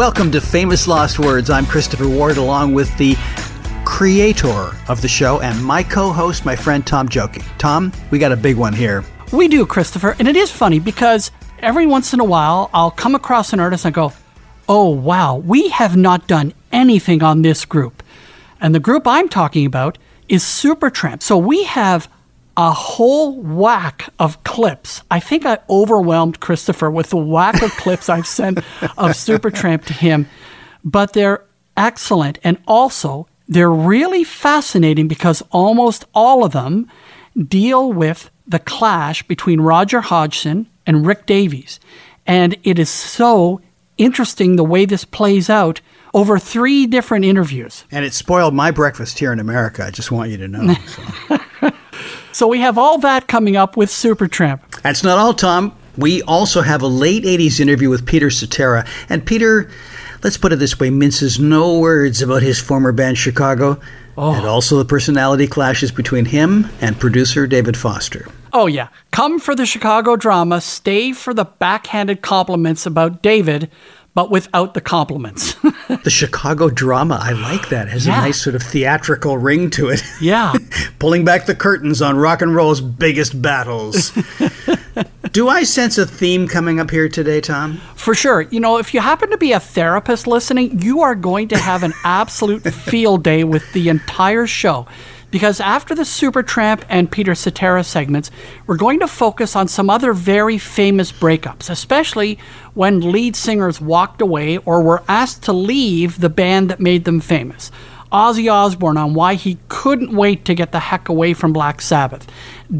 Welcome to Famous Lost Words. I'm Christopher Ward, along with the creator of the show and my co host, my friend Tom Jokic. Tom, we got a big one here. We do, Christopher. And it is funny because every once in a while I'll come across an artist and go, oh, wow, we have not done anything on this group. And the group I'm talking about is Supertramp. So we have a whole whack of clips. I think I overwhelmed Christopher with the whack of clips I've sent of Supertramp to him, but they're excellent. And also, they're really fascinating because almost all of them deal with the clash between Roger Hodgson and Rick Davies. And it is so interesting the way this plays out over three different interviews. And it spoiled my breakfast here in America. I just want you to know. So, so we have all that coming up with Supertramp. That's not all, Tom. We also have a late 80s interview with Peter Cetera. And Peter, let's put it this way, minces no words about his former band Chicago. Oh. And also the personality clashes between him and producer David Foster. Oh, yeah. Come for the Chicago drama, stay for the backhanded compliments about David, but without the compliments. the Chicago drama, I like that. It has yeah. a nice sort of theatrical ring to it. Yeah. Pulling back the curtains on rock and roll's biggest battles. Do I sense a theme coming up here today, Tom? For sure. You know, if you happen to be a therapist listening, you are going to have an absolute field day with the entire show because after the Supertramp and Peter Cetera segments, we're going to focus on some other very famous breakups, especially when lead singers walked away or were asked to leave the band that made them famous. Ozzy Osbourne on why he couldn't wait to get the heck away from Black Sabbath.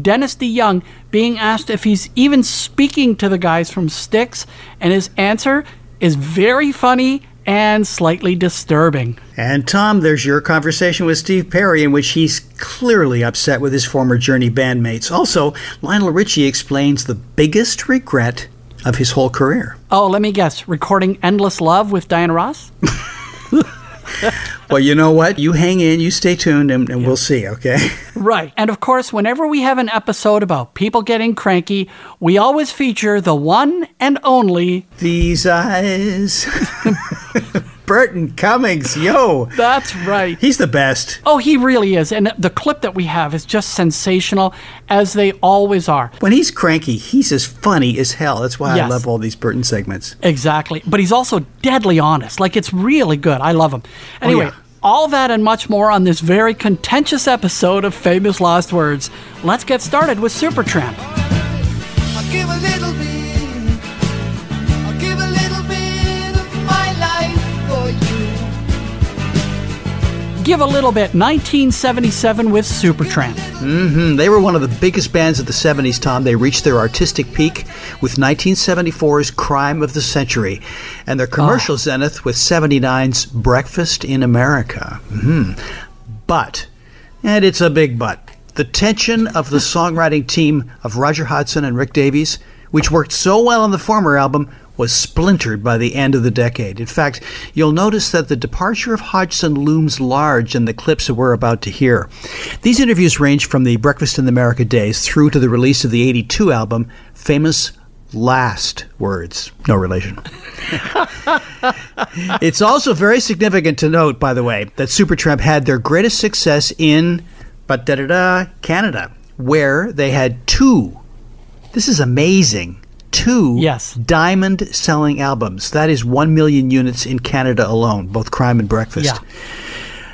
Dennis DeYoung being asked if he's even speaking to the guys from Styx, and his answer is very funny and slightly disturbing. And Tom, there's your conversation with Steve Perry, in which he's clearly upset with his former Journey bandmates. Also, Lionel Richie explains the biggest regret of his whole career. Oh, let me guess recording Endless Love with Diana Ross? well, you know what? You hang in, you stay tuned, and, and yeah. we'll see, okay? Right. And of course, whenever we have an episode about people getting cranky, we always feature the one and only These Eyes. Burton Cummings, yo. That's right. He's the best. Oh, he really is. And the clip that we have is just sensational, as they always are. When he's cranky, he's as funny as hell. That's why yes. I love all these Burton segments. Exactly. But he's also deadly honest. Like, it's really good. I love him. Oh, anyway. Oh, yeah. All that and much more on this very contentious episode of Famous Lost Words. Let's get started with Supertramp. Give a Little Bit, 1977 with Supertramp. Mm-hmm. They were one of the biggest bands of the 70s, Tom. They reached their artistic peak with 1974's Crime of the Century and their commercial oh. zenith with 79's Breakfast in America. Mm-hmm. But, and it's a big but, the tension of the songwriting team of Roger Hodgson and Rick Davies, which worked so well on the former album, was splintered by the end of the decade. In fact, you'll notice that the departure of Hodgson looms large in the clips that we're about to hear. These interviews range from the Breakfast in America days through to the release of the 82 album, Famous Last Words. No relation. it's also very significant to note, by the way, that Supertramp had their greatest success in but da da da Canada, where they had two. This is amazing two yes. diamond selling albums. That is 1 million units in Canada alone, both Crime and Breakfast. Yeah.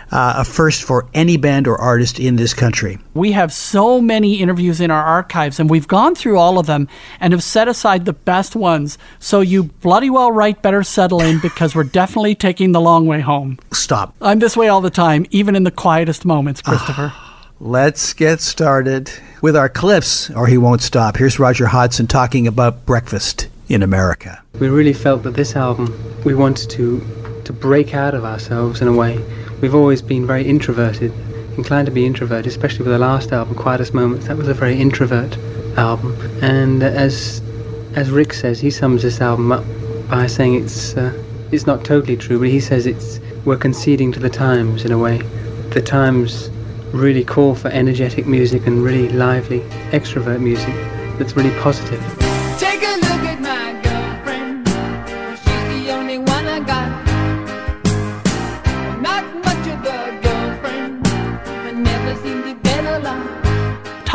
Uh, a first for any band or artist in this country. We have so many interviews in our archives, and we've gone through all of them and have set aside the best ones. So you bloody well right better settle in because we're definitely taking the long way home. Stop. I'm this way all the time, even in the quietest moments, Christopher. Let's get started with our clips, or he won't stop. Here's Roger Hodgson talking about breakfast in America. We really felt that this album, we wanted to, to break out of ourselves in a way. We've always been very introverted, inclined to be introverted, especially with the last album, Quietest Moments. That was a very introvert album. And as, as Rick says, he sums this album up by saying it's, uh, it's not totally true, but he says it's, we're conceding to the times in a way. The times really cool for energetic music and really lively extrovert music that's really positive.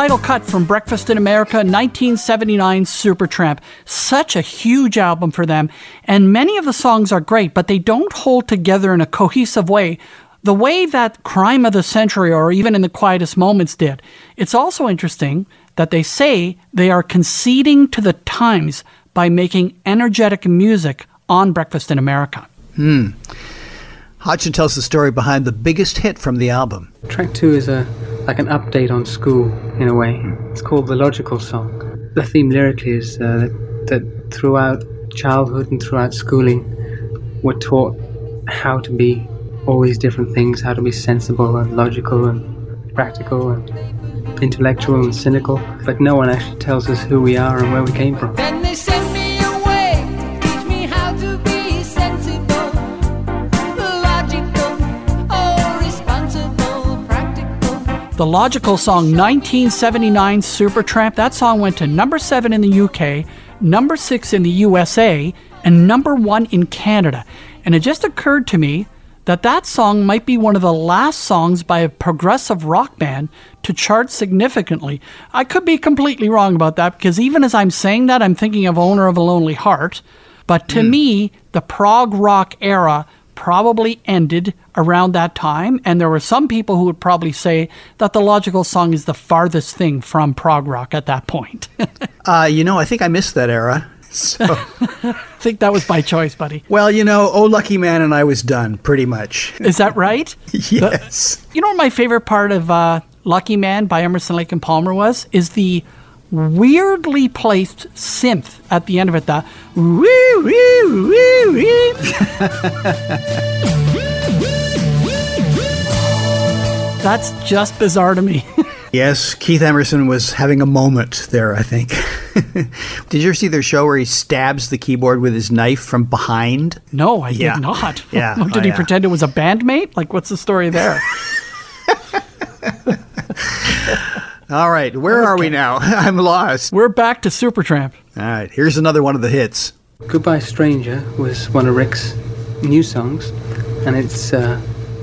title cut from Breakfast in America 1979 Supertramp. Such a huge album for them, and many of the songs are great, but they don't hold together in a cohesive way the way that Crime of the Century or even in the Quietest Moments did. It's also interesting that they say they are conceding to the times by making energetic music on Breakfast in America. Hmm. Hodgson tells the story behind the biggest hit from the album. Track two is a like an update on school in a way. It's called the Logical Song. The theme lyrically is uh, that, that throughout childhood and throughout schooling, we're taught how to be all these different things, how to be sensible and logical and practical and intellectual and cynical, but no one actually tells us who we are and where we came from. The Logical song 1979 Supertramp, that song went to number 7 in the UK, number 6 in the USA, and number 1 in Canada. And it just occurred to me that that song might be one of the last songs by a progressive rock band to chart significantly. I could be completely wrong about that because even as I'm saying that, I'm thinking of Owner of a Lonely Heart. But to mm. me, the prog rock era probably ended around that time. And there were some people who would probably say that the logical song is the farthest thing from prog rock at that point. uh, you know, I think I missed that era. So I think that was by choice, buddy. Well, you know, Oh Lucky Man and I was done pretty much. Is that right? yes. The, you know what my favorite part of uh, Lucky Man by Emerson Lake and Palmer was? Is the weirdly placed synth at the end of it. The woo woo woo woo. That's just bizarre to me. Yes, Keith Emerson was having a moment there, I think. did you ever see their show where he stabs the keyboard with his knife from behind? No, I yeah. did not. Yeah. did oh, he yeah. pretend it was a bandmate? Like, what's the story there? All right, where okay. are we now? I'm lost. We're back to Supertramp. All right, here's another one of the hits. Goodbye Stranger was one of Rick's new songs, and it's uh,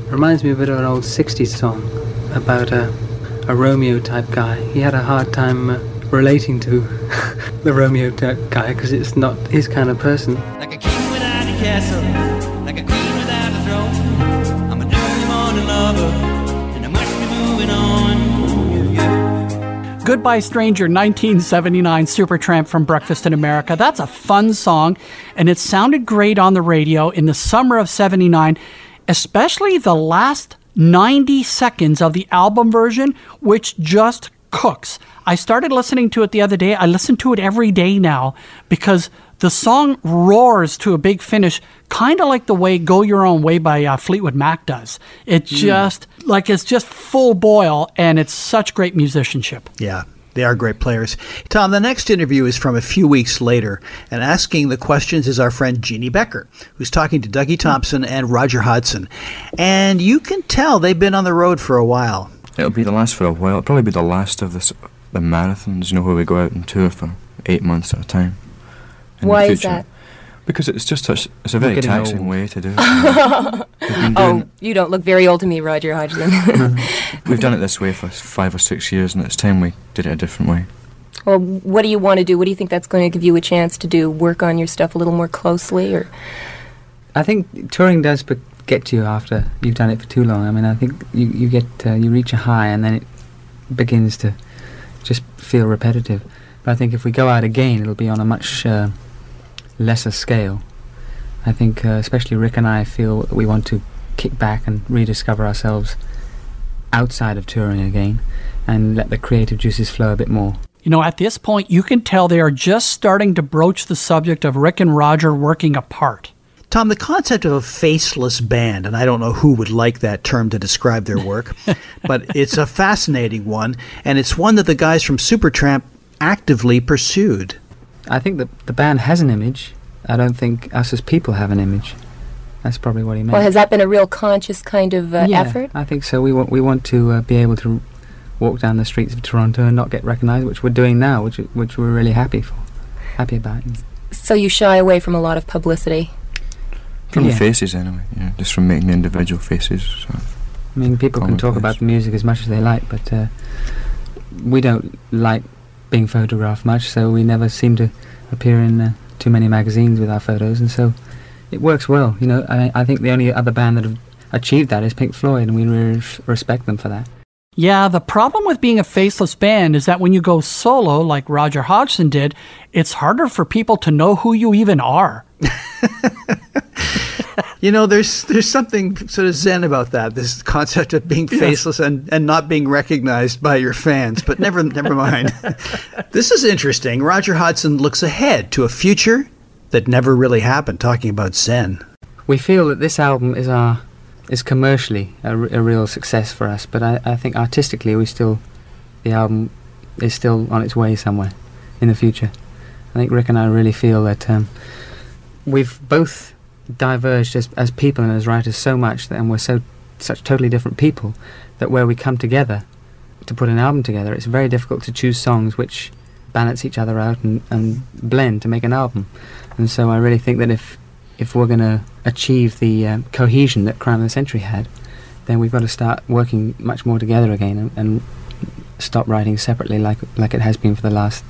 reminds me a bit of an old 60s song about a, a Romeo type guy. He had a hard time uh, relating to the Romeo type guy because it's not his kind of person. Like a king without a castle, like a queen without a throne. I'm a dirty morning lover. Goodbye Stranger 1979 Supertramp from Breakfast in America. That's a fun song, and it sounded great on the radio in the summer of 79, especially the last 90 seconds of the album version, which just cooks. I started listening to it the other day. I listen to it every day now because the song roars to a big finish, kind of like the way "Go Your Own Way" by uh, Fleetwood Mac does. It mm. just like it's just full boil, and it's such great musicianship. Yeah, they are great players. Tom, the next interview is from a few weeks later, and asking the questions is our friend Jeannie Becker, who's talking to Dougie Thomson and Roger Hodgson. And you can tell they've been on the road for a while. It'll be the last for a while. It'll probably be the last of this, the marathons, you know, where we go out and tour for eight months at a time. Why is that? Because it's just such, it's a very taxing old. way to do it. oh, you don't look very old to me, Roger Hodgson. We've done it this way for five or six years, and it's time we did it a different way. Well, what do you want to do? What do you think that's going to give you a chance to do? Work on your stuff a little more closely, or? I think touring does get to you after you've done it for too long. I mean, I think you you get uh, you reach a high, and then it begins to just feel repetitive. But I think if we go out again, it'll be on a much uh, lesser scale. I think, uh, especially Rick and I, feel that we want to kick back and rediscover ourselves outside of touring again and let the creative juices flow a bit more. You know, at this point, you can tell they are just starting to broach the subject of Rick and Roger working apart. Tom, the concept of a faceless band, and I don't know who would like that term to describe their work, but it's a fascinating one, and it's one that the guys from Supertramp actively pursued. I think that the band has an image. I don't think us as people have an image. That's probably what he meant. Well, has that been a real conscious kind of uh, yeah, effort? I think so. We want we want to uh, be able to walk down the streets of Toronto and not get recognised, which we're doing now, which which we're really happy for, happy about. So you shy away from a lot of publicity. From yeah. the faces, anyway. Yeah, just from making individual faces. So I mean, people can talk face. about the music as much as they like, but uh, we don't like being photographed much, so we never seem to appear in uh, too many magazines with our photos, and so it works well. You know, I, I think the only other band that have achieved that is Pink Floyd, and we really respect them for that. Yeah, the problem with being a faceless band is that when you go solo, like Roger Hodgson did, it's harder for people to know who you even are. you know, there's there's something sort of zen about that. This concept of being faceless and, and not being recognized by your fans. But never never mind. this is interesting. Roger Hodgson looks ahead to a future that never really happened. Talking about zen. We feel that this album is our is commercially a, r- a real success for us, but I, I think artistically we still the album is still on its way somewhere in the future. I think Rick and I really feel that um, we've both diverged as, as people and as writers so much that, and we're so such totally different people that where we come together to put an album together, it's very difficult to choose songs which balance each other out and, and blend to make an album. And so I really think that if if we're going to achieve the um, cohesion that Crime of the Century had, then we've got to start working much more together again and, and stop writing separately like like it has been for the last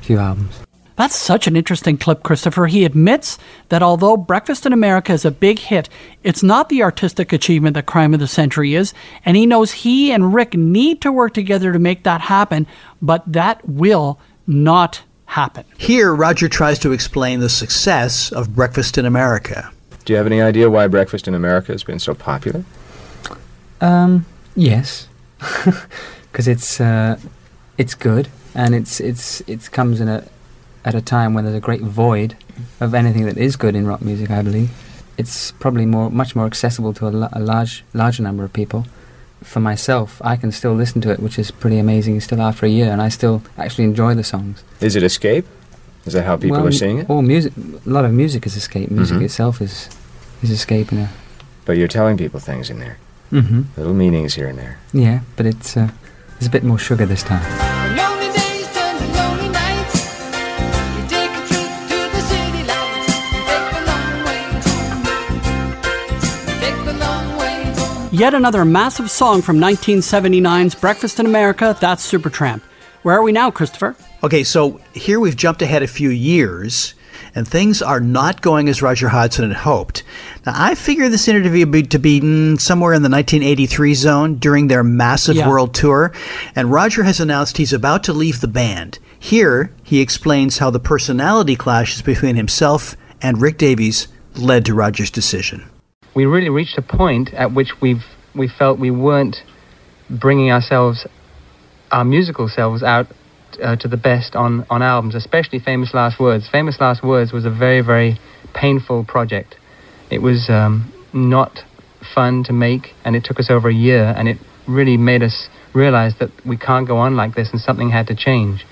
few albums. That's such an interesting clip, Christopher. He admits that although Breakfast in America is a big hit, it's not the artistic achievement that Crime of the Century is, and he knows he and Rick need to work together to make that happen, but that will not happen. Here, Roger tries to explain the success of Breakfast in America. Do you have any idea why Breakfast in America has been so popular? Um, yes, because it's uh, it's good and it's it's it comes in a at a time when there's a great void of anything that is good in rock music. I believe it's probably more much more accessible to a, a large larger number of people. For myself, I can still listen to it, which is pretty amazing. Still after a year, and I still actually enjoy the songs. Is it escape? Is that how people Well, are seeing it? All music, a lot of music is escape. Music Mhm. itself is is escape in a. But you're telling people things in there, Mm-hmm. little meanings here and there. Yeah, but it's uh, there's a bit more sugar this time. Yet another massive song from 1979's Breakfast in America, that's Supertramp. Where are we now, Christopher? Okay, so here we've jumped ahead a few years, and things are not going as Roger Hodgson had hoped. Now, I figure this interview be, to be mm, somewhere in the 1983 zone during their massive Yeah. world tour, and Roger has announced he's about to leave the band. Here, he explains how the personality clashes between himself and Rick Davies led to Roger's decision. We really reached a point at which we've we felt we weren't bringing ourselves our musical selves out uh, to the best on on albums especially famous last words. Famous last words was a very very painful project. It was um, not fun to make and it took us over a year and it really made us realize that we can't go on like this and something had to change.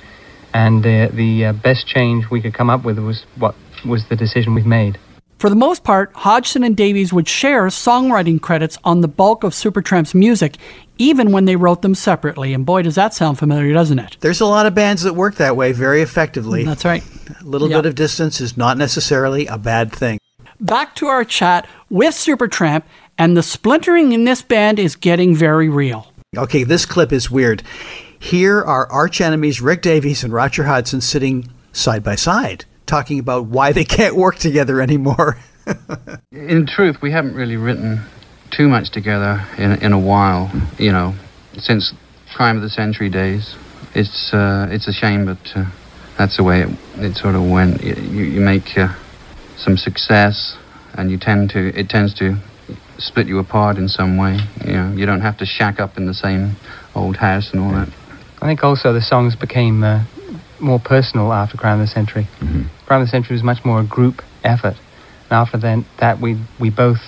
And the the uh, best change we could come up with was what was the decision we've made For the most part, Hodgson and Davies would share songwriting credits on the bulk of Supertramp's music, even when they wrote them separately. And boy, does that sound familiar, doesn't it? There's a lot of bands that work that way very effectively. Mm, that's right. A little Yeah. bit of distance is not necessarily a bad thing. Back to our chat with Supertramp, and the splintering in this band is getting very real. Okay, this clip is weird. Here are arch enemies Rick Davies and Roger Hodgson sitting side by side, talking about why they can't work together anymore. In truth, we haven't really written too much together in in a while. You know, since Crime of the Century days. It's uh, it's a shame, but uh, that's the way it, it sort of went. You, you you make uh, some success, and you tend to it tends to split you apart in some way. You know, you don't have to shack up in the same old house and all that. I think also the songs became uh, more personal after Crime of the Century. Crime of the Century was much more a group effort. And after then, that, we, we both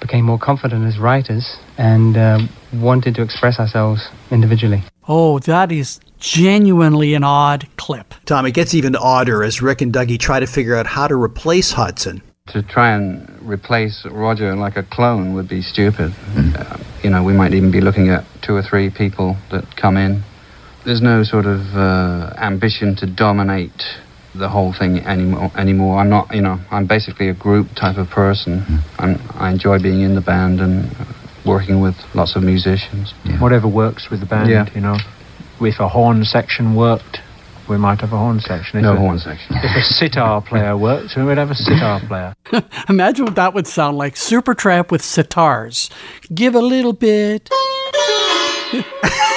became more confident as writers and um, wanted to express ourselves individually. Oh, that is genuinely an odd clip. Tom, it gets even odder as Rick and Dougie try to figure out how to replace Hodgson. To try and replace Roger like a clone would be stupid. Uh, you know, we might even be looking at two or three people that come in. There's no sort of uh, ambition to dominate the whole thing anymore. Anymore, I'm not. You know, I'm basically a group type of person. I'm, I enjoy being in the band and uh, working with lots of musicians. Whatever works with the band, Yeah. you know. if a horn section worked, we might have a horn section. If No a, horn section. If a sitar player worked, we would have a sitar player. Imagine what that would sound like—super Supertramp with sitars. Give a little bit.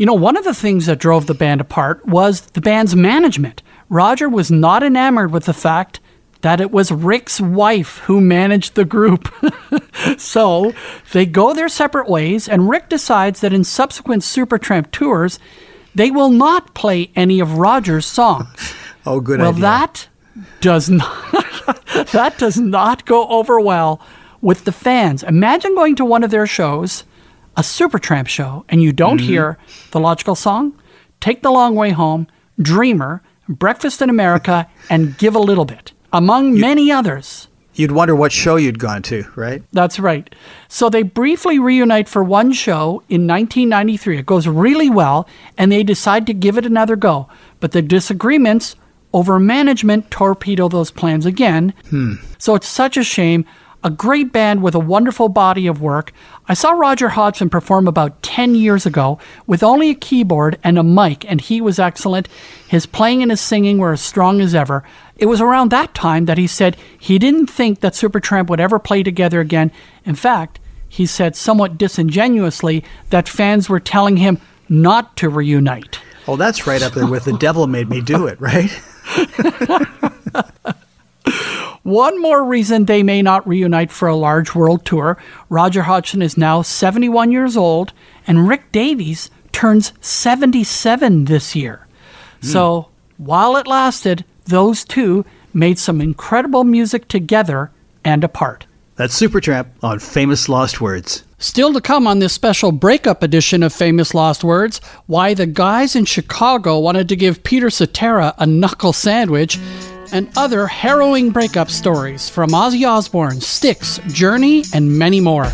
you know, one of the things that drove the band apart was the band's management. Roger was not enamored with the fact that it was Rick's wife who managed the group. so they go their separate ways, and Rick decides that in subsequent Supertramp tours, they will not play any of Roger's songs. Oh, good well, idea. Well, that does not that does not go over well with the fans. Imagine going to one of their shows, a Supertramp show, and you don't Mhm. hear the logical song, Take the Long Way Home, Dreamer, Breakfast in America, and Give a Little Bit, among many others. You'd wonder what show you'd gone to, right? That's right. So they briefly reunite for one show in 1993. It goes really well, and they decide to give it another go. But the disagreements over management torpedo those plans again. Hmm. So it's such a shame. A great band with a wonderful body of work. I saw Roger Hodgson perform about 10 years ago with only a keyboard and a mic, and he was excellent. His playing and his singing were as strong as ever. It was around that time that he said he didn't think that Supertramp would ever play together again. In fact, he said somewhat disingenuously that fans were telling him not to reunite. Oh, that's right up there with The Devil Made Me Do It, right? One more reason they may not reunite for a large world tour Roger Hodgson is now 71 years old, and Rick Davies turns 77 this year. Hmm. So while it lasted, those two made some incredible music together and apart. That's Supertramp on Famous Lost Words. Still to come on this special breakup edition of Famous Lost Words, why the guys in Chicago wanted to give Peter Cetera a knuckle sandwich, and other harrowing breakup stories from Ozzy Osbourne, Styx, Journey, and many more.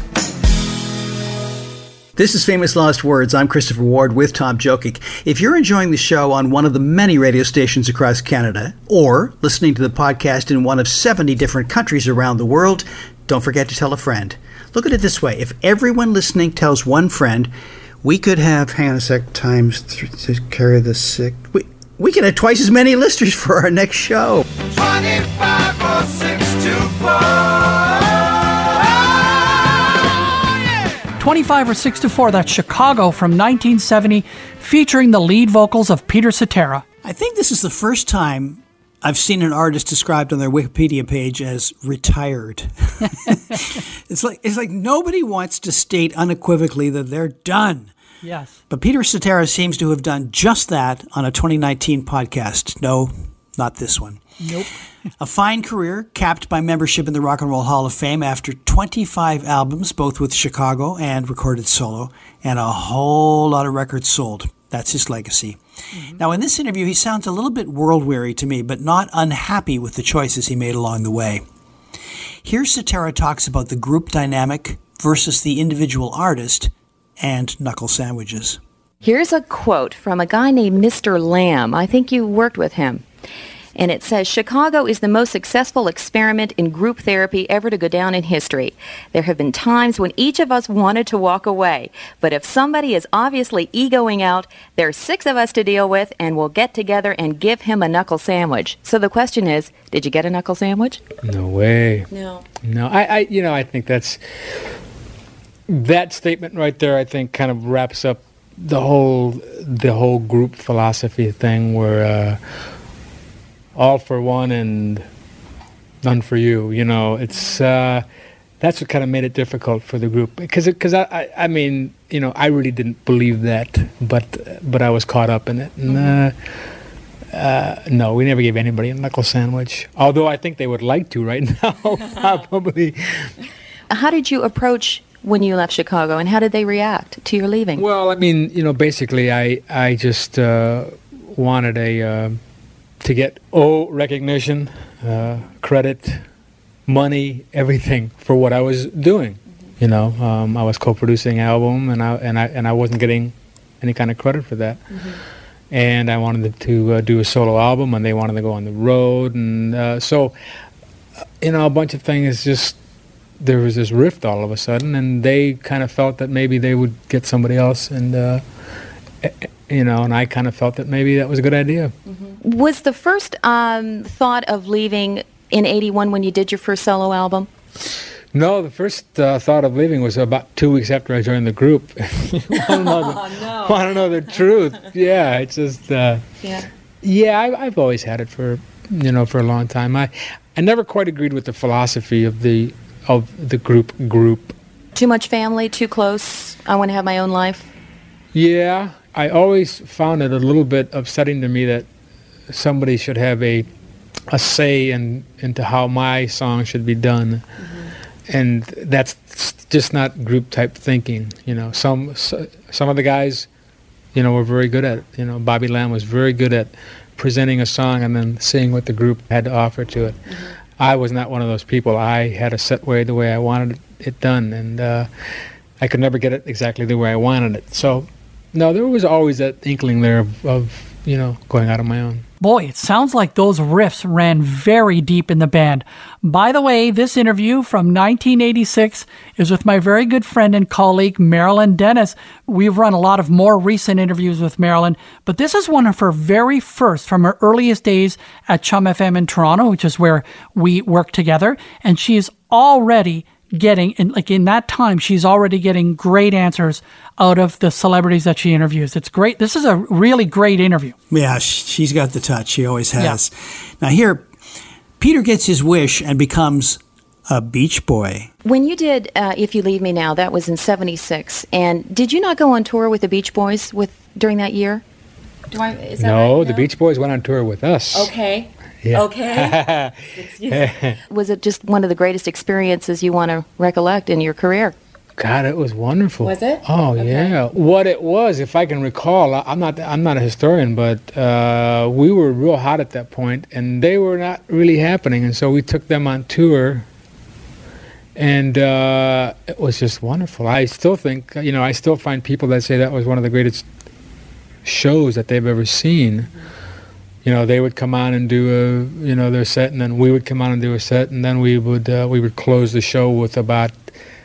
This is Famous Lost Words. I'm Christopher Ward with Tom Jokic. If you're enjoying the show on one of the many radio stations across Canada, or listening to the podcast in one of 70 different countries around the world, don't forget to tell a friend. Look at it this way if everyone listening tells one friend, we could have, hang on a sec, times three to carry the sick. We, we can have twice as many listeners for our next show. 25 or 6 to 25 or 6 to 4, that's Chicago from 1970, featuring the lead vocals of Peter Cetera. I think this is the first time I've seen an artist described on their Wikipedia page as retired. it's like it's like nobody wants to state unequivocally that they're done. Yes. But Peter Cetera seems to have done just that on a 2019 podcast. No, not this one. Nope. A fine career capped by membership in the Rock and Roll Hall of Fame after 25 albums, both with Chicago and recorded solo, and a whole lot of records sold. That's his legacy. Mm-hmm. Now, in this interview, he sounds a little bit world weary to me, but not unhappy with the choices he made along the way. Here, Cetera talks about the group dynamic versus the individual artist and knuckle sandwiches. Here's a quote from a guy named Mr. Lamm. I think you worked with him. And it says Chicago is the most successful experiment in group therapy ever to go down in history. There have been times when each of us wanted to walk away, but if somebody is obviously egoing out, there's six of us to deal with, and we'll get together and give him a knuckle sandwich. So the question is did you get a knuckle sandwich? No way. No. No, I, I, you know, I think that's that statement right there. I think kind of wraps up the whole the whole group philosophy thing, where uh, all for one and none for you. You know, it's uh, that's what kind of made it difficult for the group because because I, I I mean you know I really didn't believe that, but but I was caught up in it. And, uh, uh, no, we never gave anybody a knuckle sandwich. Although I think they would like to right now, probably. How did you approach when you left Chicago, and how did they react to your leaving? Well, I mean, you know, basically, I I just uh, wanted a uh, to get O recognition, uh, credit, money, everything for what I was doing. You know, um, I was co-producing album, and I and I and I wasn't getting any kind of credit for that. And I wanted to uh, do a solo album, and they wanted to go on the road, and uh, so uh, you know, a bunch of things just there was this rift all of a sudden, and they kind of felt that maybe they would get somebody else, and uh, eh, eh, you know, and I kind of felt that maybe that was a good idea. Was the first um, thought of leaving in 81 when you did your first solo album? No, the first uh, thought of leaving was about two weeks after I joined the group. want to know, the, wanna know the truth? Yeah, it's just. Uh, Yeah. Yeah, I, I've always had it for you know for a long time. I I never quite agreed with the philosophy of the of the group group. Too much family, too close. I want to have my own life. Yeah, I always found it a little bit upsetting to me that somebody should have a a say in into how my song should be done, mm-hmm. and that's just not group type thinking. You know, some some of the guys, you know, were very good at it. You know, Bobby Lamm was very good at presenting a song and then seeing what the group had to offer to it. Mm-hmm. I was not one of those people. I had a set way the way I wanted it done, and uh, I could never get it exactly the way I wanted it. So, no, there was always that inkling there of, of you know going out on my own. Boy, it sounds like those riffs ran very deep in the band. By the way, this interview from 1986 is with my very good friend and colleague, Marilyn Dennis. We've run a lot of more recent interviews with Marilyn, but this is one of her very first from her earliest days at Chum FM in Toronto, which is where we work together. And she is already getting in like in that time she's already getting great answers out of the celebrities that she interviews it's great this is a really great interview Yeah, she's got the touch. She always has. Now, here, Peter gets his wish and becomes a beach boy. When you did uh, "If You Leave Me Now," that was in '76, and did you not go on tour with the Beach Boys with during that year? Do I? Is that no, right? the Beach Boys went on tour with us. Okay. Yeah. Okay. was it just one of the greatest experiences you want to recollect in your career? God, it was wonderful. Was it? Oh yeah. What it was, if I can recall, I- I'm not I'm not a historian, but uh, we were real hot at that point, and they were not really happening, and so we took them on tour, and uh, it was just wonderful. I still think, you know, I still find people that say that was one of the greatest shows that they've ever seen. You know, they would come on and do a, you know, their set, and then we would come on and do a set, and then we would uh, we would close the show with about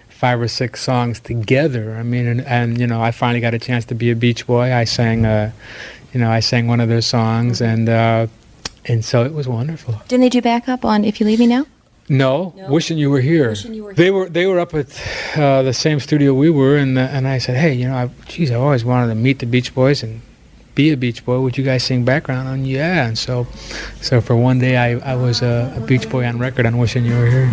five or six songs together. I mean, and, and you know, I finally got a chance to be a Beach Boy. I sang, uh, you know, I sang one of their songs, and uh, and so it was wonderful. Didn't they do backup on "If You Leave Me Now"? No, wishing you were here. they were they were up at uh, the same studio we were, and uh, and I said, hey, you know, I, geez, I always wanted to meet the Beach Boys and be a Beach Boy. Would you guys sing background on? Yeah, and so so for one day, I, I was a, a Beach Boy on record on wishing you were here.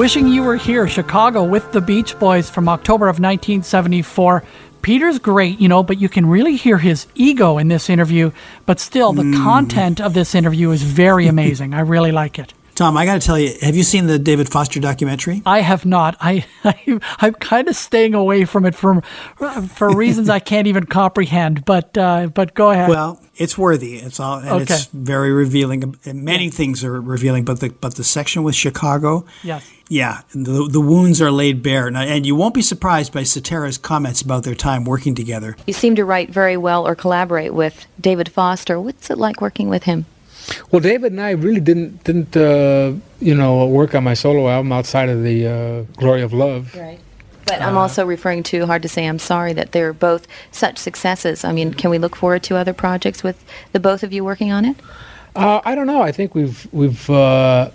Wishing You Were Here, Chicago with the Beach Boys from October of 1974. Peter's great, you know, but you can really hear his ego in this interview. But still, the hmm. content of this interview is very amazing. I really like it. Tom, I got to tell you, have you seen the David Foster documentary? I have not. I, I I'm kind of staying away from it for for reasons I can't even comprehend. But uh, but go ahead. Well, it's worthy. It's all, and it's very revealing. And Many things are revealing, but the but the section with Chicago, yes. yeah, the the wounds are laid bare, Now, and you won't be surprised by Cetera's comments about their time working together. You seem to write very well or collaborate with David Foster. What's it like working with him? Well, David and I really didn't didn't uh, you know work on my solo album outside of the uh, Glory of Love. Right. But I'm also referring to Hard to Say I'm Sorry that they're both such successes. I mean, can we look forward to other projects with the both of you working on it? Uh, I don't know. I think we've we've uh,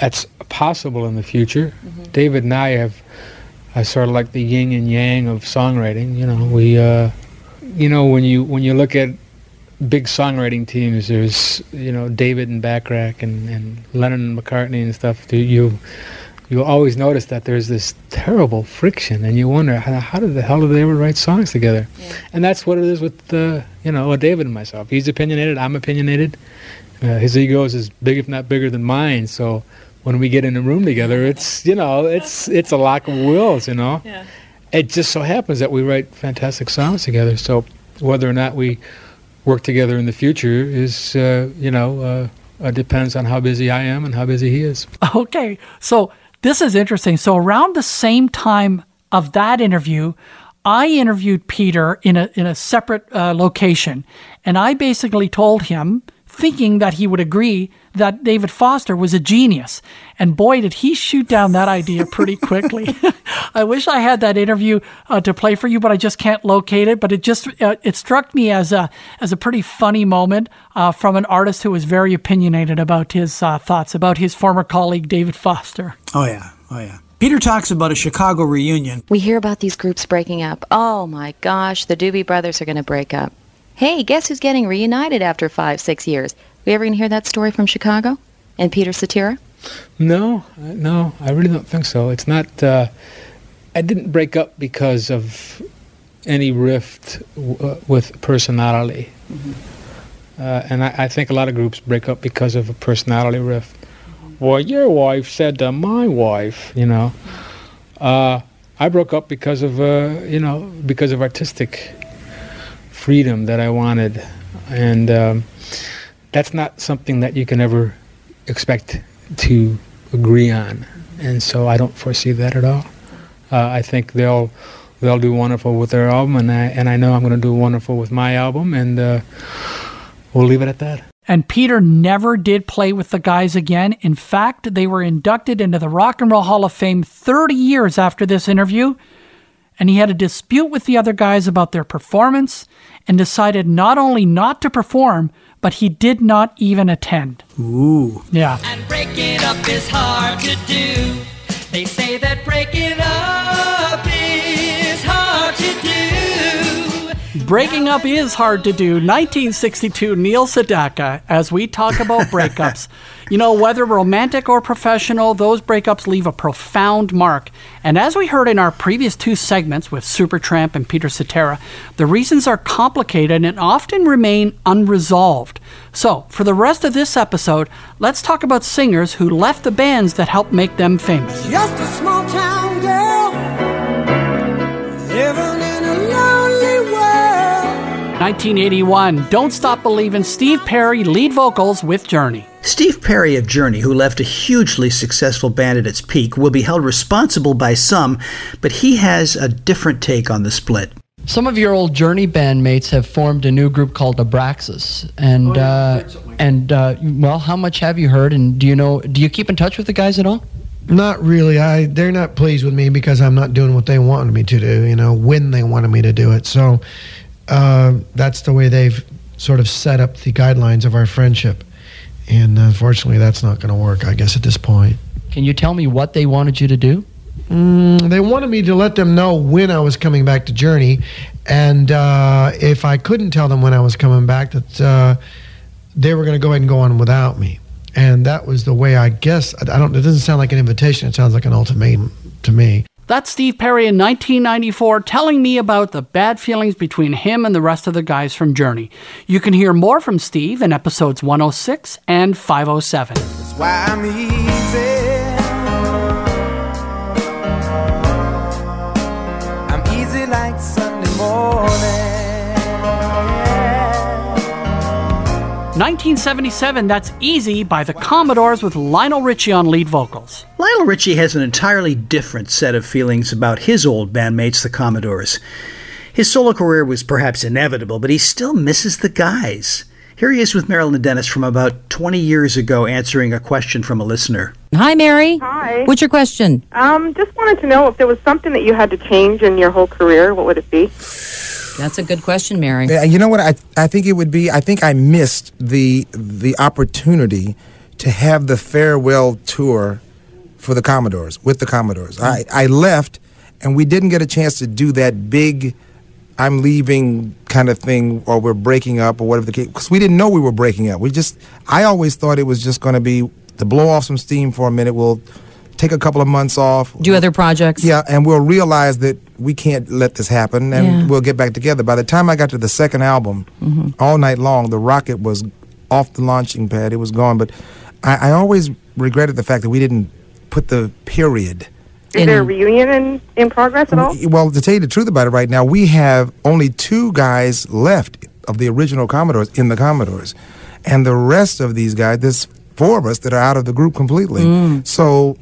that's possible in the future. David and I have uh, sort of like the yin and yang of songwriting. You know, we uh, you know when you when you look at big songwriting teams, there's you know David and Bacharach and, and Lennon and McCartney and stuff. Do you you always notice that there's this terrible friction, and you wonder how, how did the hell did they ever write songs together? And that's what it is with uh, you know with David and myself. He's opinionated. I'm opinionated. Uh, his ego is as big, if not bigger, than mine. So when we get in a room together, it's you know it's it's a lock of wills. You know. Yeah. It just so happens that we write fantastic songs together. So whether or not we work together in the future is uh, you know uh, uh, depends on how busy I am and how busy he is. Okay, so this is interesting. So around the same time of that interview, I interviewed Peter in a in a separate uh, location, and I basically told him, thinking that he would agree, that David Foster was a genius. And boy, did he shoot down that idea pretty quickly. I wish I had that interview uh, to play for you, but I just can't locate it. But it just uh, it struck me as a as a pretty funny moment uh, from an artist who was very opinionated about his uh, thoughts about his former colleague David Foster. Oh, yeah. Oh, yeah. Peter talks about a Chicago reunion. We hear about these groups breaking up. Oh my gosh, the Doobie Brothers are going to break up. Hey, guess who's getting reunited after five, six years? We ever to hear that story from Chicago? And Peter Cetera? No, uh, no, I really don't think so. It's not. Uh, I didn't break up because of any rift w- uh, with personality, uh, and I, I think a lot of groups break up because of a personality rift. Well, your wife said to my wife, you know. Uh, I broke up because of uh, you know because of artistic freedom that I wanted, and um, that's not something that you can ever expect to agree on, and so I don't foresee that at all. Uh, I think they'll they'll do wonderful with their album, and I and I know I'm going to do wonderful with my album, and uh, we'll leave it at that. And Peter never did play with the guys again. In fact, they were inducted into the Rock and Roll Hall of Fame 30 years after this interview. And he had a dispute with the other guys about their performance and decided not only not to perform, but he did not even attend. Ooh. Yeah. And breaking up is hard to do. They say that breaking up is hard to do. Breaking up is hard to do. 1962, Neil Sedaka, as we talk about breakups. you know, whether romantic or professional, those breakups leave a profound mark. And as we heard in our previous two segments with Supertramp and Peter Cetera, the reasons are complicated and often remain unresolved. So, for the rest of this episode, let's talk about singers who left the bands that helped make them famous. Just a small town girl 1981, Don't Stop Believin', Steve Perry, lead vocals with Journey. Steve Perry of Journey, who left a hugely successful band at its peak, will be held responsible by some, but he has a different take on the split. Some of your old Journey bandmates have formed a new group called Abraxas, and uh, and uh, well, how much have you heard? And do you know? Do you keep in touch with the guys at all? Not really. I they're not pleased with me because I'm not doing what they wanted me to do. You know, when they wanted me to do it. So uh, that's the way they've sort of set up the guidelines of our friendship. And unfortunately, that's not going to work. I guess at this point. Can you tell me what they wanted you to do? Mm, they wanted me to let them know when I was coming back to Journey, and uh, if I couldn't tell them when I was coming back, that uh, they were going to go ahead and go on without me. And that was the way I guess. I I don't. It doesn't sound like an invitation. It sounds like an ultimatum to me. That's Steve Perry in 1994 telling me about the bad feelings between him and the rest of the guys from Journey. You can hear more from Steve in episodes 106 and 507. 1977, that's Easy by the Commodores with Lionel Richie on lead vocals. Lionel Richie has an entirely different set of feelings about his old bandmates, the Commodores. His solo career was perhaps inevitable, but he still misses the guys. Here he is with Marilyn Dennis from about 20 years ago answering a question from a listener. Hi, Mary. Hi. What's your question? Um, just wanted to know if there was something that you had to change in your whole career, what would it be? That's a good question, Mary. Yeah, you know what? I I think it would be. I think I missed the the opportunity to have the farewell tour for the Commodores with the Commodores. I I left, and we didn't get a chance to do that big. I'm leaving kind of thing, or we're breaking up, or whatever the case. Because we didn't know we were breaking up. We just. I always thought it was just going to be to blow off some steam for a minute. We'll take a couple of months off. Do other projects? Yeah, and we'll realize that we can't let this happen, and Yeah. we'll get back together. By the time I got to the second album, Mhm. all night long, the rocket was off the launching pad. It was gone. But I, I always regretted the fact that we didn't put the period. Is there a reunion in, in progress at all? Well, to tell you the truth about it, right now we have only two guys left of the original Commodores in the Commodores, and the rest of these guys, there's four of us that are out of the group completely. Mm. So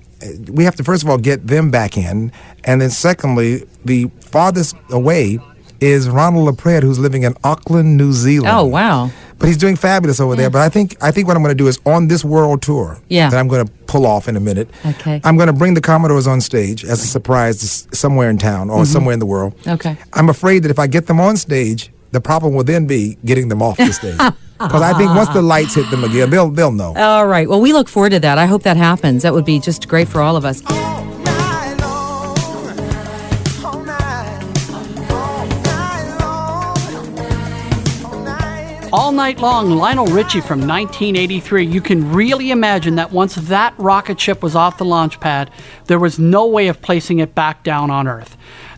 we have to first of all get them back in, and then secondly, the farthest away is Ronald LaPread, who's living in Auckland, New Zealand. Oh, wow. But he's doing fabulous over there. But I think I think what I'm going to do is on this world tour Yeah. that I'm going to pull off in a minute. Okay. I'm going to bring the Commodores on stage as a surprise somewhere in town or Mhm. somewhere in the world. Okay. I'm afraid that if I get them on stage, the problem will then be getting them off the stage. Because I think once the lights hit them again, they'll they'll know. All right. Well, we look forward to that. I hope that happens. That would be just great for all of us. All Night Long, Lionel Richie from 1983. You can really imagine that once that rocket ship was off the launch pad, there was no way of placing it back down on Earth.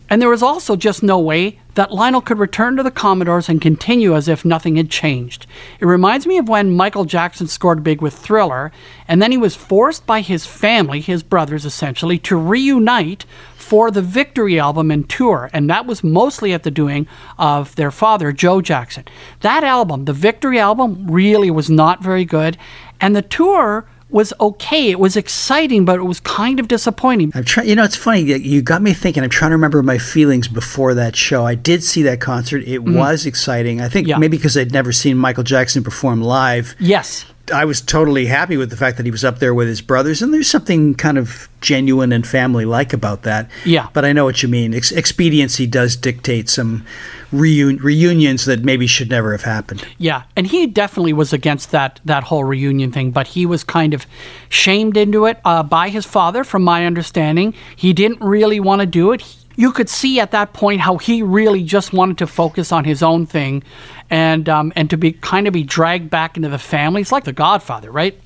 And there was also just no way that Lionel could return to the Commodores and continue as if nothing had changed. It reminds me of when Michael Jackson scored big with Thriller, and then he was forced by his family, his brothers essentially, to reunite for the Victory album and tour, and that was mostly at the doing of their father, Joe Jackson. That album, the Victory album, really was not very good, and the tour was okay. It was exciting, but it was kind of disappointing. I'm trying. You know, it's funny. You got me thinking. I'm trying to remember my feelings before that show. I did see that concert. It Mhm. was exciting. I think maybe because I'd never seen Michael Jackson perform live. Yes. I was totally happy with the fact that he was up there with his brothers, and there's something kind of genuine and family-like about that. Yeah. But I know what you mean. Ex- expediency does dictate some reun- reunions that maybe should never have happened. Yeah, and he definitely was against that that whole reunion thing, but he was kind of shamed into it uh, by his father, from my understanding. He didn't really want to do it. You could see at that point how he really just wanted to focus on his own thing, and um, and to be kind of be dragged back into the family. It's like The Godfather, right?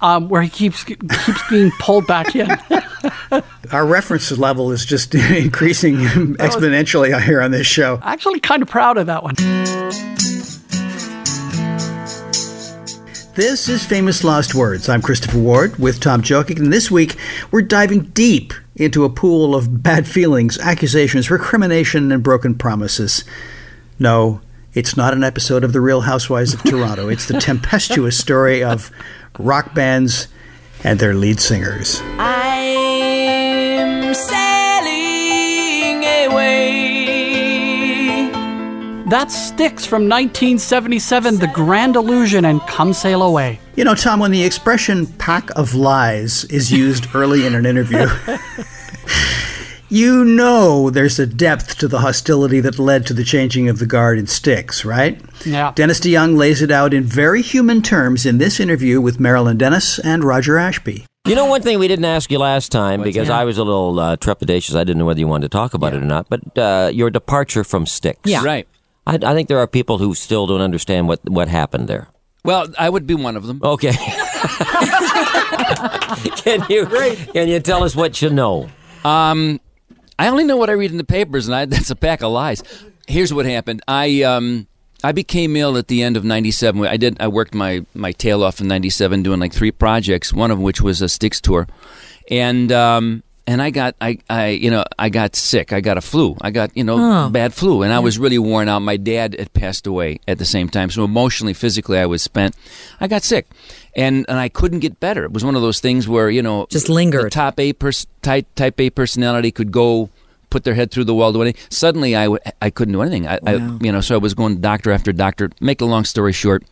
Um, where he keeps keeps being pulled back in. Our reference level is just increasing exponentially here on this show. Actually, kind of proud of that one. This is Famous Lost Words. I'm Christopher Ward with Tom Jokic, and this week we're diving deep into a pool of bad feelings, accusations, recrimination, and broken promises. No, it's not an episode of The Real Housewives of Toronto. It's the tempestuous story of rock bands and their lead singers. I'm sailing away. That Styx from 1977, The Grand Illusion, and Come Sail Away. You know, Tom, when the expression pack of lies is used early in an interview, you know there's a depth to the hostility that led to the changing of the guard in Styx, right? Yeah. Dennis DeYoung lays it out in very human terms in this interview with Marilyn Dennis and Roger Ashby. You know, one thing we didn't ask you last time because that? I was a little uh, trepidatious. I didn't know whether you wanted to talk about it or not. But uh, your departure from Styx. Yeah. Right. I, I think there are people who still don't understand what, what happened there. Well, I would be one of them. Okay. can you can you tell us what you know? Um, I only know what I read in the papers, and I, that's a pack of lies. Here's what happened. I um, I became ill at the end of '97. I did. I worked my my tail off in '97, doing like three projects. One of which was a Styx tour, and um, and I got I I you know I got sick. I got a flu. I got you know Oh. bad flu, and I was really worn out. My dad had passed away at the same time, so emotionally, physically, I was spent. I got sick, and and I couldn't get better. It was one of those things where you know Just lingered. The top A pers- type type A personality could go put their head through the wall do anything. Suddenly, I, w- I couldn't do anything. I, I you know so I was going doctor after doctor. Make a long story short.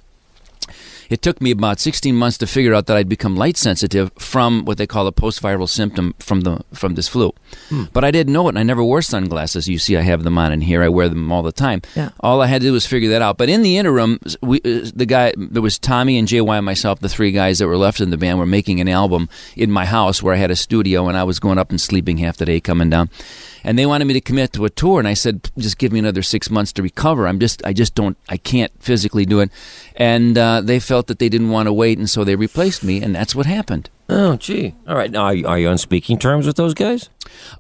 It took me about 16 months to figure out that I'd become light sensitive from what they call a post-viral symptom from the from this flu. Hmm. But I didn't know it, and I never wore sunglasses. You see, I have them on in here. I wear them all the time. Yeah. All I had to do was figure that out. But in the interim, we, uh, the guy, there was Tommy and JY and myself, the three guys that were left in the band, were making an album in my house where I had a studio, and I was going up and sleeping half the day, coming down. And they wanted me to commit to a tour, and I said, "Just give me another six months to recover. I'm just, I just don't, I can't physically do it." And uh, they felt that they didn't want to wait, and so they replaced me, and that's what happened. Oh, gee. All right. Now, are you, are you on speaking terms with those guys?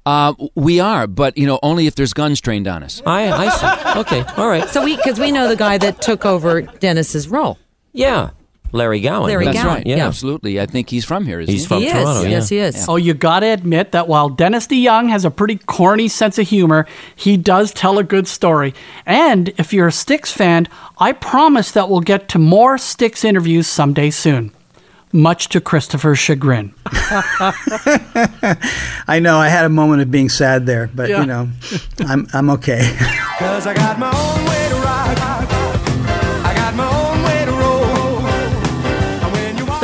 Uh, we are, but you know, only if there's guns trained on us. I, I see. Okay. All right. So we, because we know the guy that took over Dennis's role. Yeah. Larry Gowan. Larry That's Gowan, right. yeah. Absolutely. I think he's from here. Isn't He's he? from He is. Toronto, yeah. Yes, he is. Oh, you gotta admit that while Dennis DeYoung has a pretty corny sense of humor, he does tell a good story. And if you're a Styx fan, I promise that we'll get to more Styx interviews someday soon. much to Christopher's chagrin. I know I had a moment of being sad there, but Yeah. you know, I'm I'm okay.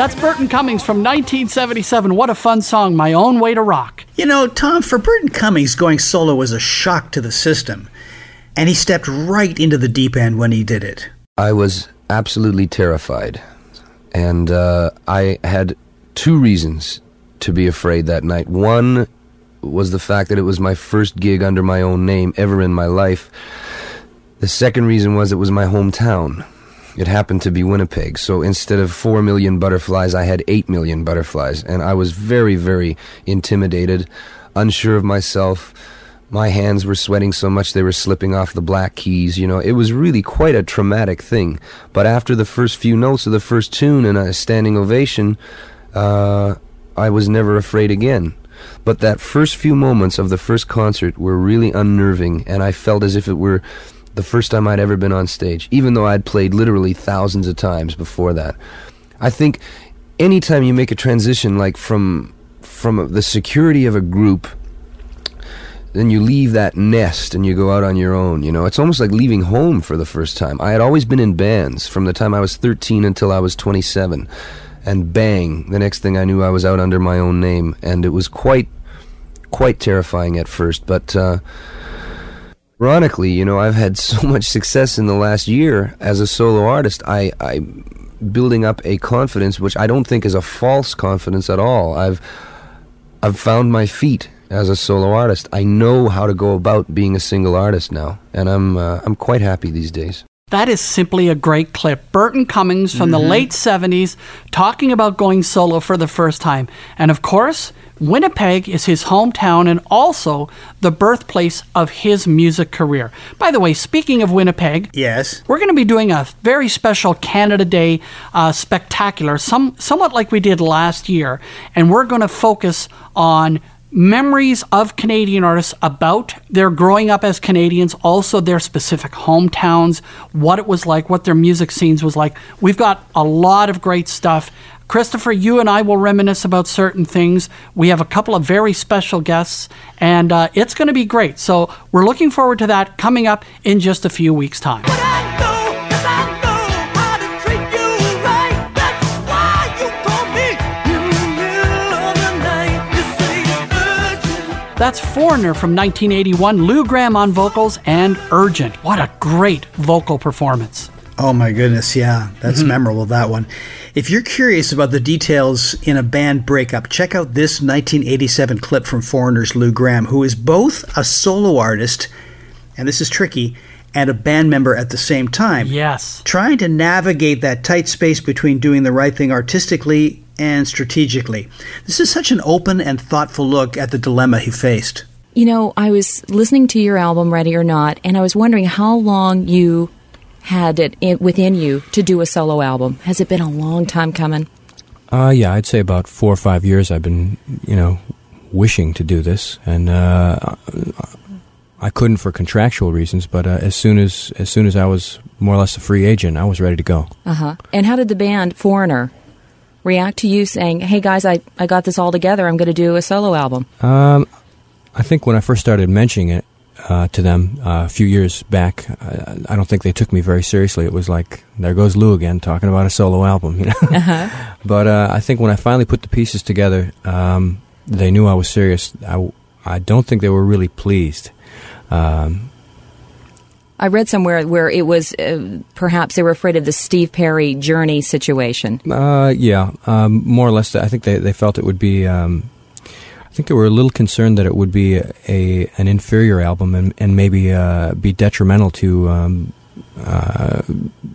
That's Burton Cummings from 1977. What a fun song, My Own Way to Rock. You know, Tom, for Burton Cummings, going solo was a shock to the system, and he stepped right into the deep end when he did it. I was absolutely terrified. And uh, I had two reasons to be afraid that night. One was the fact that it was my first gig under my own name ever in my life. The second reason was it was my hometown. It happened to be Winnipeg. So instead of 4 million butterflies, I had 8 million butterflies. And I was very, very intimidated, unsure of myself. My hands were sweating so much they were slipping off the black keys. You know, it was really quite a traumatic thing. But after the first few notes of the first tune and a standing ovation, uh, I was never afraid again. But that first few moments of the first concert were really unnerving, and I felt as if it were the first time I'd ever been on stage, even though I'd played literally thousands of times before that. I think anytime you make a transition like from from the security of a group then you leave that nest and you go out on your own. You know, it's almost like leaving home for the first time. I had always been in bands from the time I was 13 until I was 27. And bang, the next thing I knew, I was out under my own name. And it was quite, quite terrifying at first. But, uh, ironically, you know, I've had so much success in the last year as a solo artist. I, I, building up a confidence which I don't think is a false confidence at all. I've, I've found my feet as a solo artist. I know how to go about being a single artist now, and I'm uh, I'm quite happy these days. That is simply a great clip. Burton Cummings from the Mhm. late 70s talking about going solo for the first time. And of course, Winnipeg is his hometown and also the birthplace of his music career. By the way, speaking of Winnipeg, yes, we're going to be doing a very special Canada Day uh, spectacular, some somewhat like we did last year, and we're going to focus on memories of Canadian artists about their growing up as Canadians, also their specific hometowns, what it was like, what their music scenes was like. We've got a lot of great stuff. Christopher, you and I will reminisce about certain things. We have a couple of very special guests, and uh, it's going to be great. So we're looking forward to that coming up in just a few weeks' time. That's Foreigner from 1981, Lou Gramm on vocals, and Urgent. What a great vocal performance. Oh my goodness, yeah, that's Mhm. memorable that one. If you're curious about the details in a band breakup, check out this 1987 clip from Foreigner's Lou Gramm, who is both a solo artist, and this is tricky, and a band member at the same time. Yes. Trying to navigate that tight space between doing the right thing artistically and strategically. This is such an open and thoughtful look at the dilemma he faced. You know, I was listening to your album, Ready or Not, and I was wondering how long you had it in, within you to do a solo album. Has it been a long time coming? Uh, yeah, I'd say about four or five years. I've been, you know, wishing to do this, and uh, I couldn't for contractual reasons. But uh, as soon as as soon as I was more or less a free agent, I was ready to go. Uh huh. And how did the band Foreigner react to you saying, "Hey guys, I I got this all together. I'm going to do a solo album"? Um, I think when I first started mentioning it uh, to them uh, a few years back, I, I don't think they took me very seriously. It was like, there goes Lou again talking about a solo album, you know. Uh-huh. but uh, I think when I finally put the pieces together, um, they knew I was serious. I, I don't think they were really pleased. Um, I read somewhere where it was uh, perhaps they were afraid of the Steve Perry Journey situation. Uh, yeah, um, more or less. I think they, they felt it would be. Um, I think they were a little concerned that it would be a, a an inferior album and and maybe uh, be detrimental to um, uh,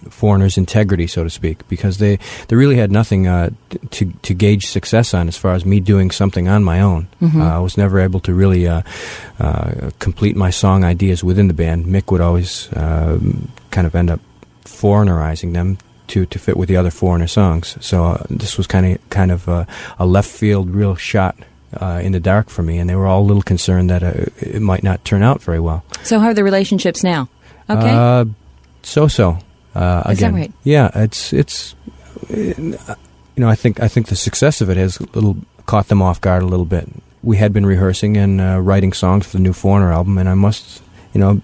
foreigners' integrity, so to speak, because they, they really had nothing uh, to to gauge success on as far as me doing something on my own. Mhm. Uh, I was never able to really uh, uh, complete my song ideas within the band. Mick would always um kind of end up foreignerizing them to, to fit with the other foreigner songs. So uh, this was kind of kind of a left field, real shot. Uh, in the dark for me, and they were all a little concerned that uh, it might not turn out very well. So how are the relationships now? Okay. Uh, so so. Uh, Is that again, right? Yeah, it's it's. you know, I think I think the success of it has a little caught them off guard a little bit. We had been rehearsing and uh, writing songs for the new Foreigner album, and I must, you know,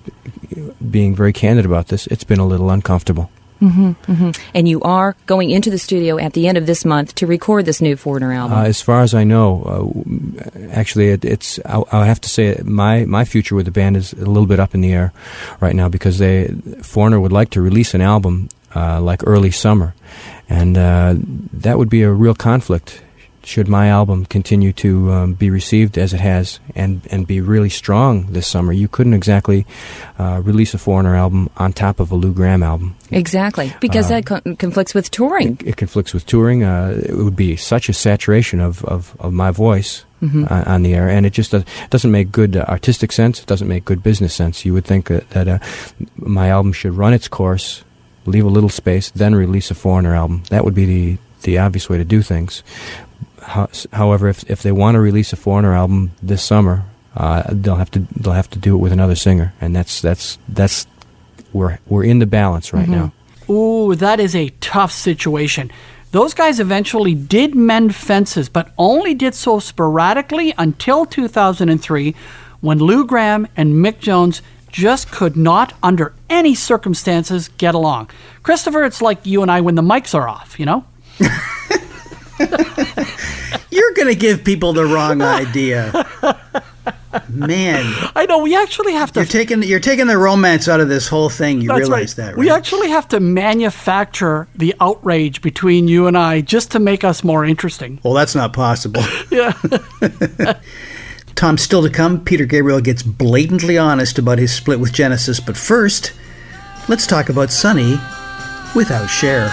being very candid about this, it's been a little uncomfortable. Hmm hmm And you are going into the studio at the end of this month to record this new Foreigner album. Uh, as far as I know, uh, actually, it, it's I'll, I'll have to say my my future with the band is a little bit up in the air right now because they Foreigner would like to release an album uh, like early summer, and uh, that would be a real conflict. Should my album continue to um, be received as it has and, and be really strong this summer, you couldn't exactly uh, release a Foreigner album on top of a Lou Gramm album. exactly, because uh, that con- conflicts with touring. It conflicts with touring. Uh, it would be such a saturation of, of, of my voice Mhm. uh, on the air, and it just does, doesn't make good uh, artistic sense. It doesn't make good business sense. You would think that, that uh, my album should run its course, leave a little space, then release a foreigner album. That would be the, the obvious way to do things. How, however, if if they want to release a foreigner album this summer, uh, they'll have to they'll have to do it with another singer, and that's that's that's we're we're in the balance right Mhm. now. Ooh, that is a tough situation. Those guys eventually did mend fences, but only did so sporadically until 2003 when Lou Gramm and Mick Jones just could not, under any circumstances, get along. Christopher, it's like you and I when the mics are off, you know? You're going to give people the wrong idea. Man. I know, we actually have to. You're taking, you're taking the romance out of this whole thing. You That's realize right. that, right? We actually have to manufacture the outrage between you and I just to make us more interesting. well, that's not possible. Yeah. Tom, still to come, Peter Gabriel gets blatantly honest about his split with Genesis. But first, let's talk about Sonny without Cher.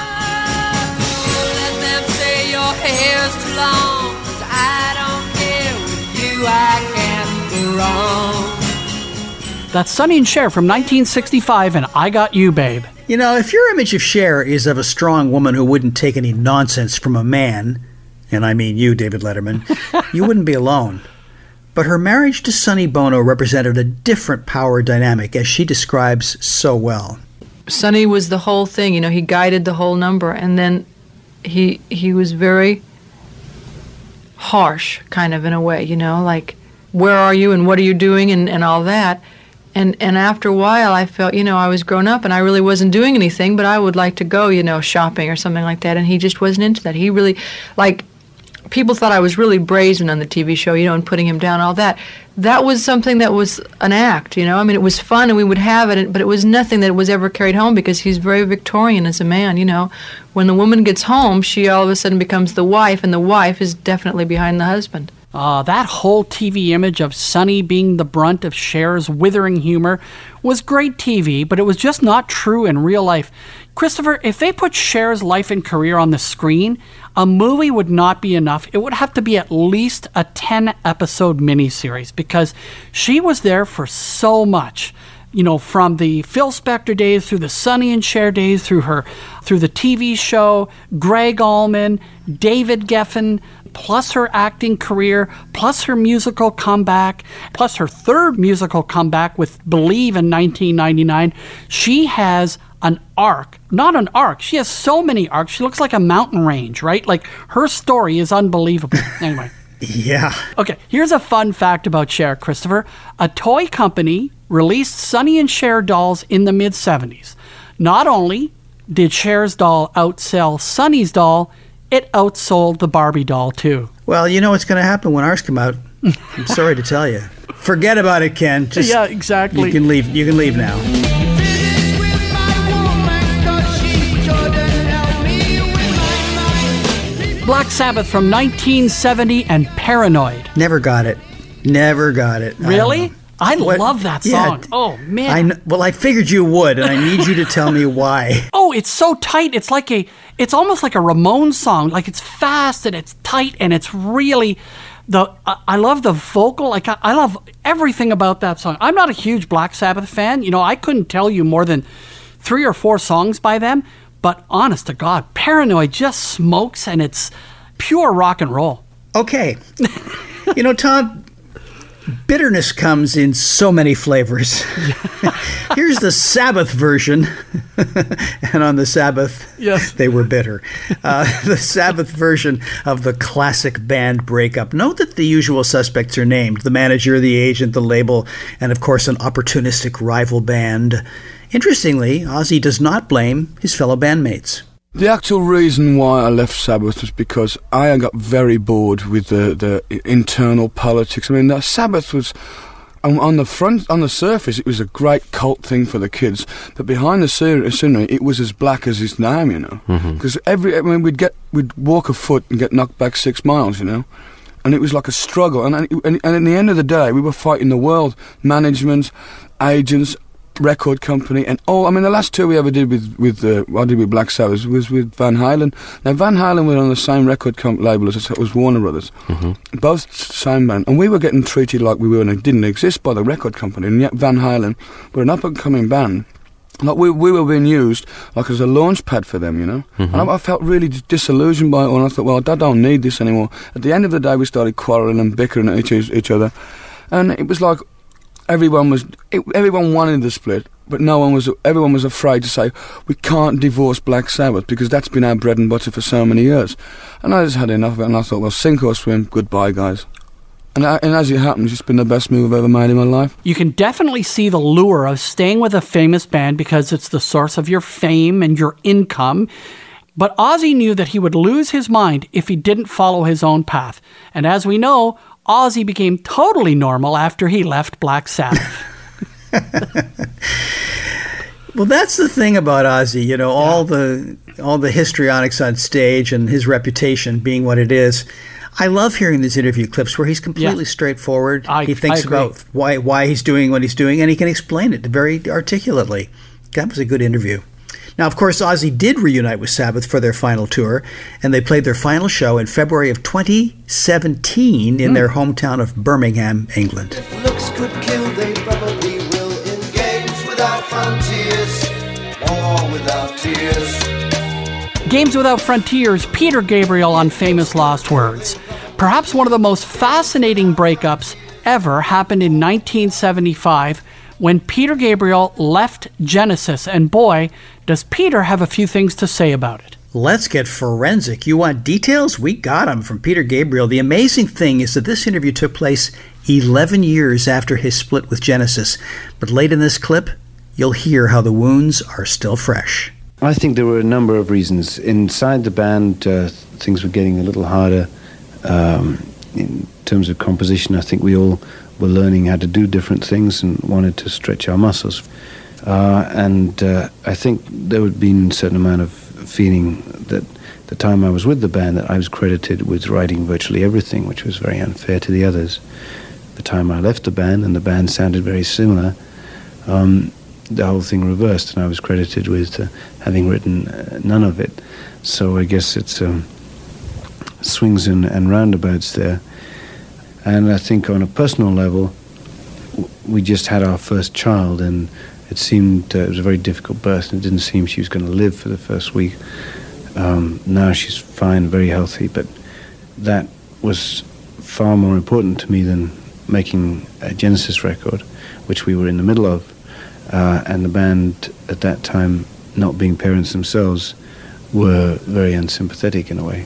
That's Sonny and Cher from 1965 and I Got You, Babe. You know, if your image of Cher is of a strong woman who wouldn't take any nonsense from a man, and I mean you, David Letterman, you wouldn't be alone. But her marriage to Sonny Bono represented a different power dynamic, as she describes so well. Sonny was the whole thing. You know, he guided the whole number, and then he he was very harsh, kind of in a way. You know, like where are you and what are you doing and, and all that. And and after a while, I felt you know I was grown up and I really wasn't doing anything, but I would like to go you know shopping or something like that. And he just wasn't into that. He really like people thought I was really brazen on the TV show, you know, and putting him down, all that. That was something that was an act, you know. I mean, it was fun and we would have it, but it was nothing that was ever carried home because he's very Victorian as a man, you know. When the woman gets home, she all of a sudden becomes the wife, and the wife is definitely behind the husband. Uh, that whole TV image of Sonny being the brunt of Cher's withering humor was great TV, but it was just not true in real life. Christopher, if they put Cher's life and career on the screen, a movie would not be enough. It would have to be at least a 10 episode miniseries because she was there for so much. You know, from the Phil Spector days through the Sonny and Cher days, through her, through the TV show, Gregg Allman, David Geffen, plus her acting career, plus her musical comeback, plus her third musical comeback with Believe in 1999, she has an arc. Not an arc. She has so many arcs. She looks like a mountain range, right? Like her story is unbelievable. anyway. Yeah. Okay, here's a fun fact about Cher, Christopher. A toy company released Sonny and Cher dolls in the mid 70s. Not only did Cher's doll outsell Sonny's doll, it outsold the Barbie doll too. Well, you know what's going to happen when ours come out. I'm sorry to tell you. Forget about it, Ken. Just Yeah, exactly. You can leave. You can leave now. Black Sabbath from 1970 and Paranoid. Never got it. Never got it. Really? I, What- love that Yeah, song. oh man. I kn- well, I figured you would, and I need you to tell me why. Oh, it's so tight. It's like a it's almost like a Ramones song. Like it's fast and it's tight and it's really the I, I love the vocal. Like I, I love everything about that song. I'm not a huge Black Sabbath fan. You know, I couldn't tell you more than 3 or 4 songs by them, but honest to God, Paranoid just smokes and it's pure rock and roll. Okay. you know, Tom, Bitterness comes in so many flavors. Here's the Sabbath version. and on the Sabbath, yes. they were bitter. Uh, the Sabbath version of the classic band breakup. Note that the usual suspects are named the manager, the agent, the label, and of course, an opportunistic rival band. Interestingly, Ozzy does not blame his fellow bandmates. The actual reason why I left Sabbath was because I got very bored with the, the internal politics. I mean, the Sabbath was on, on the front, on the surface, it was a great cult thing for the kids, but behind the scenery, it was as black as its name, you know. Mm-hmm. Because every, I mean, we'd get, we'd walk a foot and get knocked back six miles, you know. And it was like a struggle. And, and, and at the end of the day, we were fighting the world, management, agents, record company, and oh, I mean, the last tour we ever did with with uh, I did with Black Sabbath was with Van Halen. Now Van Halen were on the same record comp- label as it was Warner Brothers, both same band, and we were getting treated like we were and it didn't exist by the record company, and yet Van Halen were an up and coming band. Like we, we were being used like as a launch pad for them, you know. And I, I felt really disillusioned by it, all, and I thought, well, I don't need this anymore. At the end of the day, we started quarrelling and bickering at each, each other, and it was like everyone was everyone wanted the split, but no one was. Everyone was afraid to say we can't divorce Black Sabbath because that's been our bread and butter for so many years. And I just had enough of it, and I thought, well, sink or swim, goodbye, guys. And, I, and as it happens, it's been the best move I've ever made in my life. You can definitely see the lure of staying with a famous band because it's the source of your fame and your income. But Ozzy knew that he would lose his mind if he didn't follow his own path. And as we know, Ozzy became totally normal after he left Black Sabbath. Well, that's the thing about Ozzy. You know, all the all the histrionics on stage and his reputation being what it is. I love hearing these interview clips where he's completely straightforward. he thinks about why why he's doing what he's doing, and he can explain it very articulately. That was a good interview. Now, of course, Ozzy did reunite with Sabbath for their final tour, and they played their final show in February of 2017 in hmm. their hometown of Birmingham, England. Looks could kill, they probably will. In games without frontiers, war without tears. Games Without Frontiers, Peter Gabriel on Famous Lost Words. Perhaps one of the most fascinating breakups ever happened in 1975 when Peter Gabriel left Genesis. And boy, does Peter have a few things to say about it. Let's get forensic. You want details? We got them from Peter Gabriel. The amazing thing is that this interview took place 11 years after his split with Genesis. But late in this clip, you'll hear how the wounds are still fresh. I think there were a number of reasons. Inside the band, uh, things were getting a little harder. Um, in terms of composition, I think we all were learning how to do different things and wanted to stretch our muscles. Uh, and uh, I think there had been a certain amount of feeling that the time I was with the band that I was credited with writing virtually everything, which was very unfair to the others. The time I left the band and the band sounded very similar, um, the whole thing reversed, and I was credited with uh, having written uh, none of it. So I guess it's um, swings and, and roundabouts there. And I think on a personal level, we just had our first child, and it seemed uh, it was a very difficult birth, and it didn't seem she was going to live for the first week. Um, now she's fine, very healthy, but that was far more important to me than making a Genesis record, which we were in the middle of, uh, and the band at that time, not being parents themselves, were very unsympathetic in a way.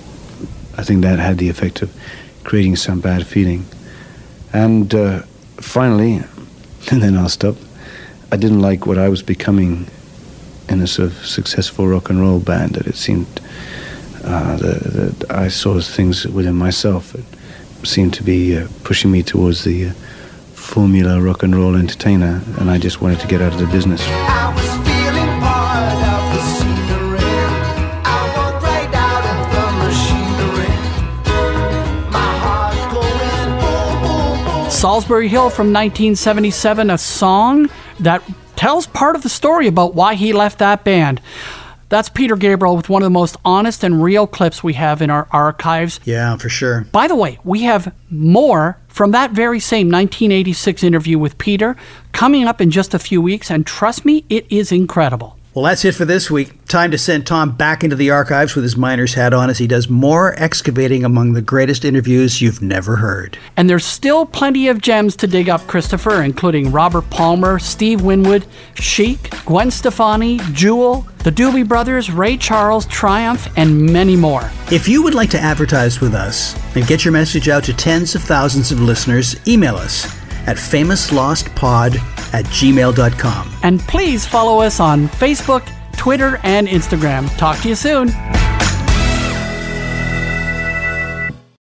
I think that had the effect of creating some bad feeling. And uh, finally, and then I'll stop, I didn't like what I was becoming in a sort of successful rock and roll band, that it seemed uh, that, I saw things within myself that seemed to be uh, pushing me towards the uh, formula rock and roll entertainer, and I just wanted to get out of the business. Solsbury Hill from 1977, a song that tells part of the story about why he left that band. That's Peter Gabriel with one of the most honest and real clips we have in our archives. Yeah, for sure. By the way, we have more from that very same 1986 interview with Peter coming up in just a few weeks, and trust me, it is incredible. Well, that's it for this week. Time to send Tom back into the archives with his miner's hat on as he does more excavating among the greatest interviews you've never heard. And there's still plenty of gems to dig up, Christopher, including Robert Palmer, Steve Winwood, Chic, Gwen Stefani, Jewel, the Doobie Brothers, Ray Charles, Triumph, and many more. If you would like to advertise with us and get your message out to tens of thousands of listeners, email us at famouslostpod at gmail.com. And please follow us on Facebook, Twitter, and Instagram. Talk to you soon.